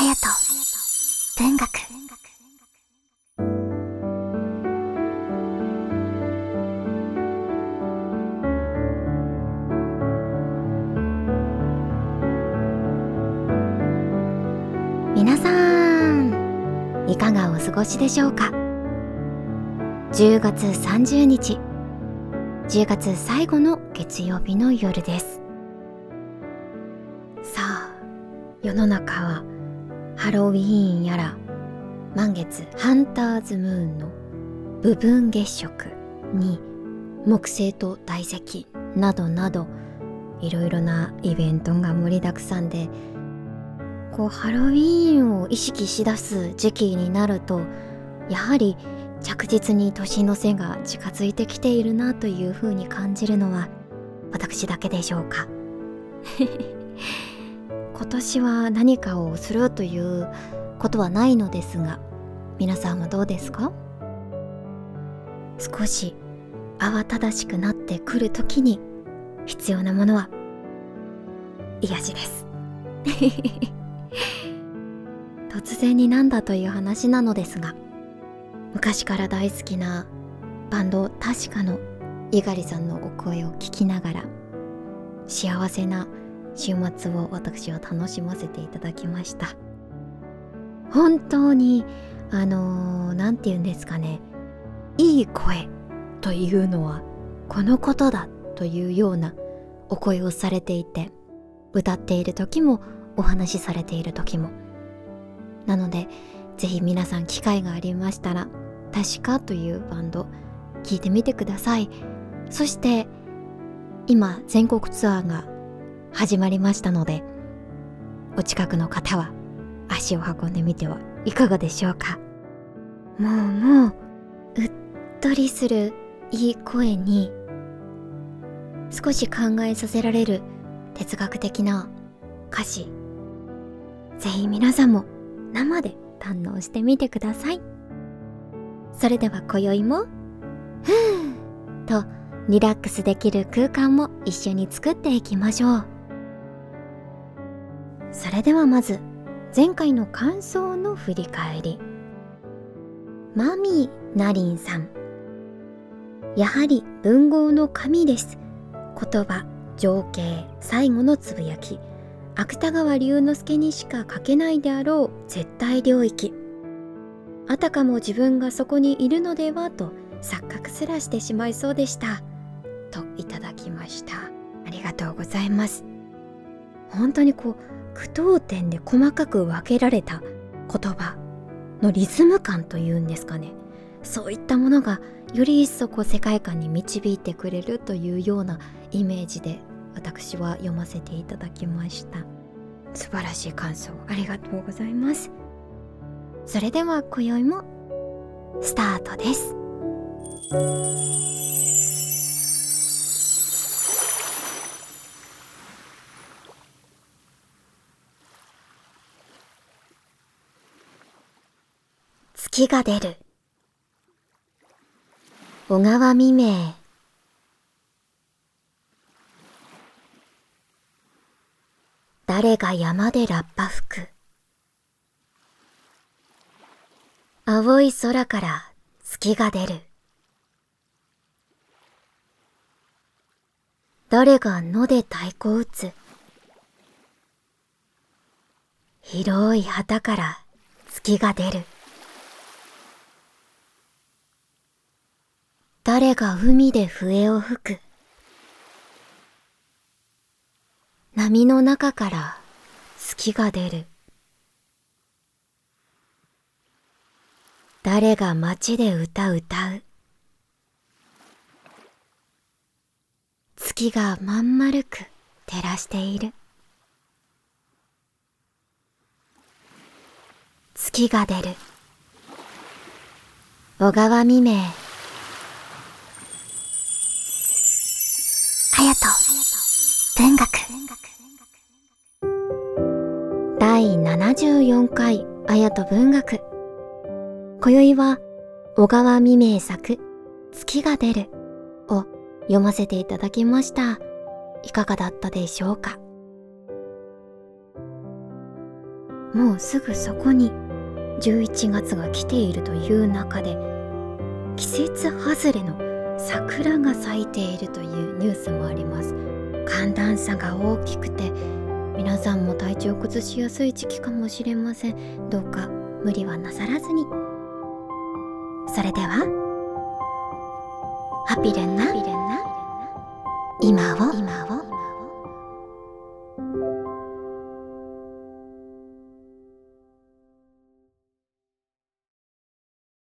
隼人文学。皆さんいかがお過ごしでしょうか？10月30日10月最後の月曜日の夜です。さあ世の中はハロウィーンやら満月ハンターズムーンの部分月食に木星と大石などなどいろいろなイベントが盛りだくさんでこうハロウィーンを意識しだす時期になるとやはり着実に年の瀬が近づいてきているなというふうに感じるのは私だけでしょうか？今年は何かをするということはないのですが皆さんはどうですか？少し慌ただしくなってくる時に必要なものは癒しです。突然になんだという話なのですが昔から大好きなバンド確かの猪狩さんのお声を聞きながら幸せな週末を私は楽しませていただきました。本当にあの何、ー、て言うんですかね。いい声というのはこのことだというようなお声をされていて歌っている時もお話しされている時も。なのでぜひ皆さん機会がありましたら「確か」というバンド聞いてみてください。そして今全国ツアーが始まりましたのでお近くの方は足を運んでみてはいかがでしょうか。もうもううっとりするいい声に少し考えさせられる哲学的な歌詞。ぜひ皆さんも生で堪能してみてください。それでは今宵もふーとリラックスできる空間も一緒に作っていきましょう。それではまず前回の感想の振り返り。マミーナリンさん。やはり文豪の神です。言葉情景最後のつぶやき。芥川龍之介にしか書けないであろう絶対領域。あたかも自分がそこにいるのではと錯覚すらしてしまいそうでした。といただきました。ありがとうございます。本当にこう句読点で細かく分けられた言葉のリズム感というんですかね。そういったものがより一層こう世界観に導いてくれるというようなイメージで私は読ませていただきました。素晴らしい感想ありがとうございます。それでは今宵もスタートです。月が出る。小川未明。誰が山でラッパ吹く。青い空から月が出る。誰が野で太鼓打つ。広い旗から月が出る。誰が海で笛を吹く波の中から月が出る。誰が街で歌歌う。月がまん丸く照らしている。月が出る。小川未明。隼人文学第74回綾と文学。今宵は小川未明作月が出るを読ませていただきました。いかがだったでしょうか？もうすぐそこに11月が来ているという中で季節外れの桜が咲いているというニュースもあります。寒暖差が大きくて皆さんも体調崩しやすい時期かもしれません。どうか無理はなさらずに。それではハピレンナ今を。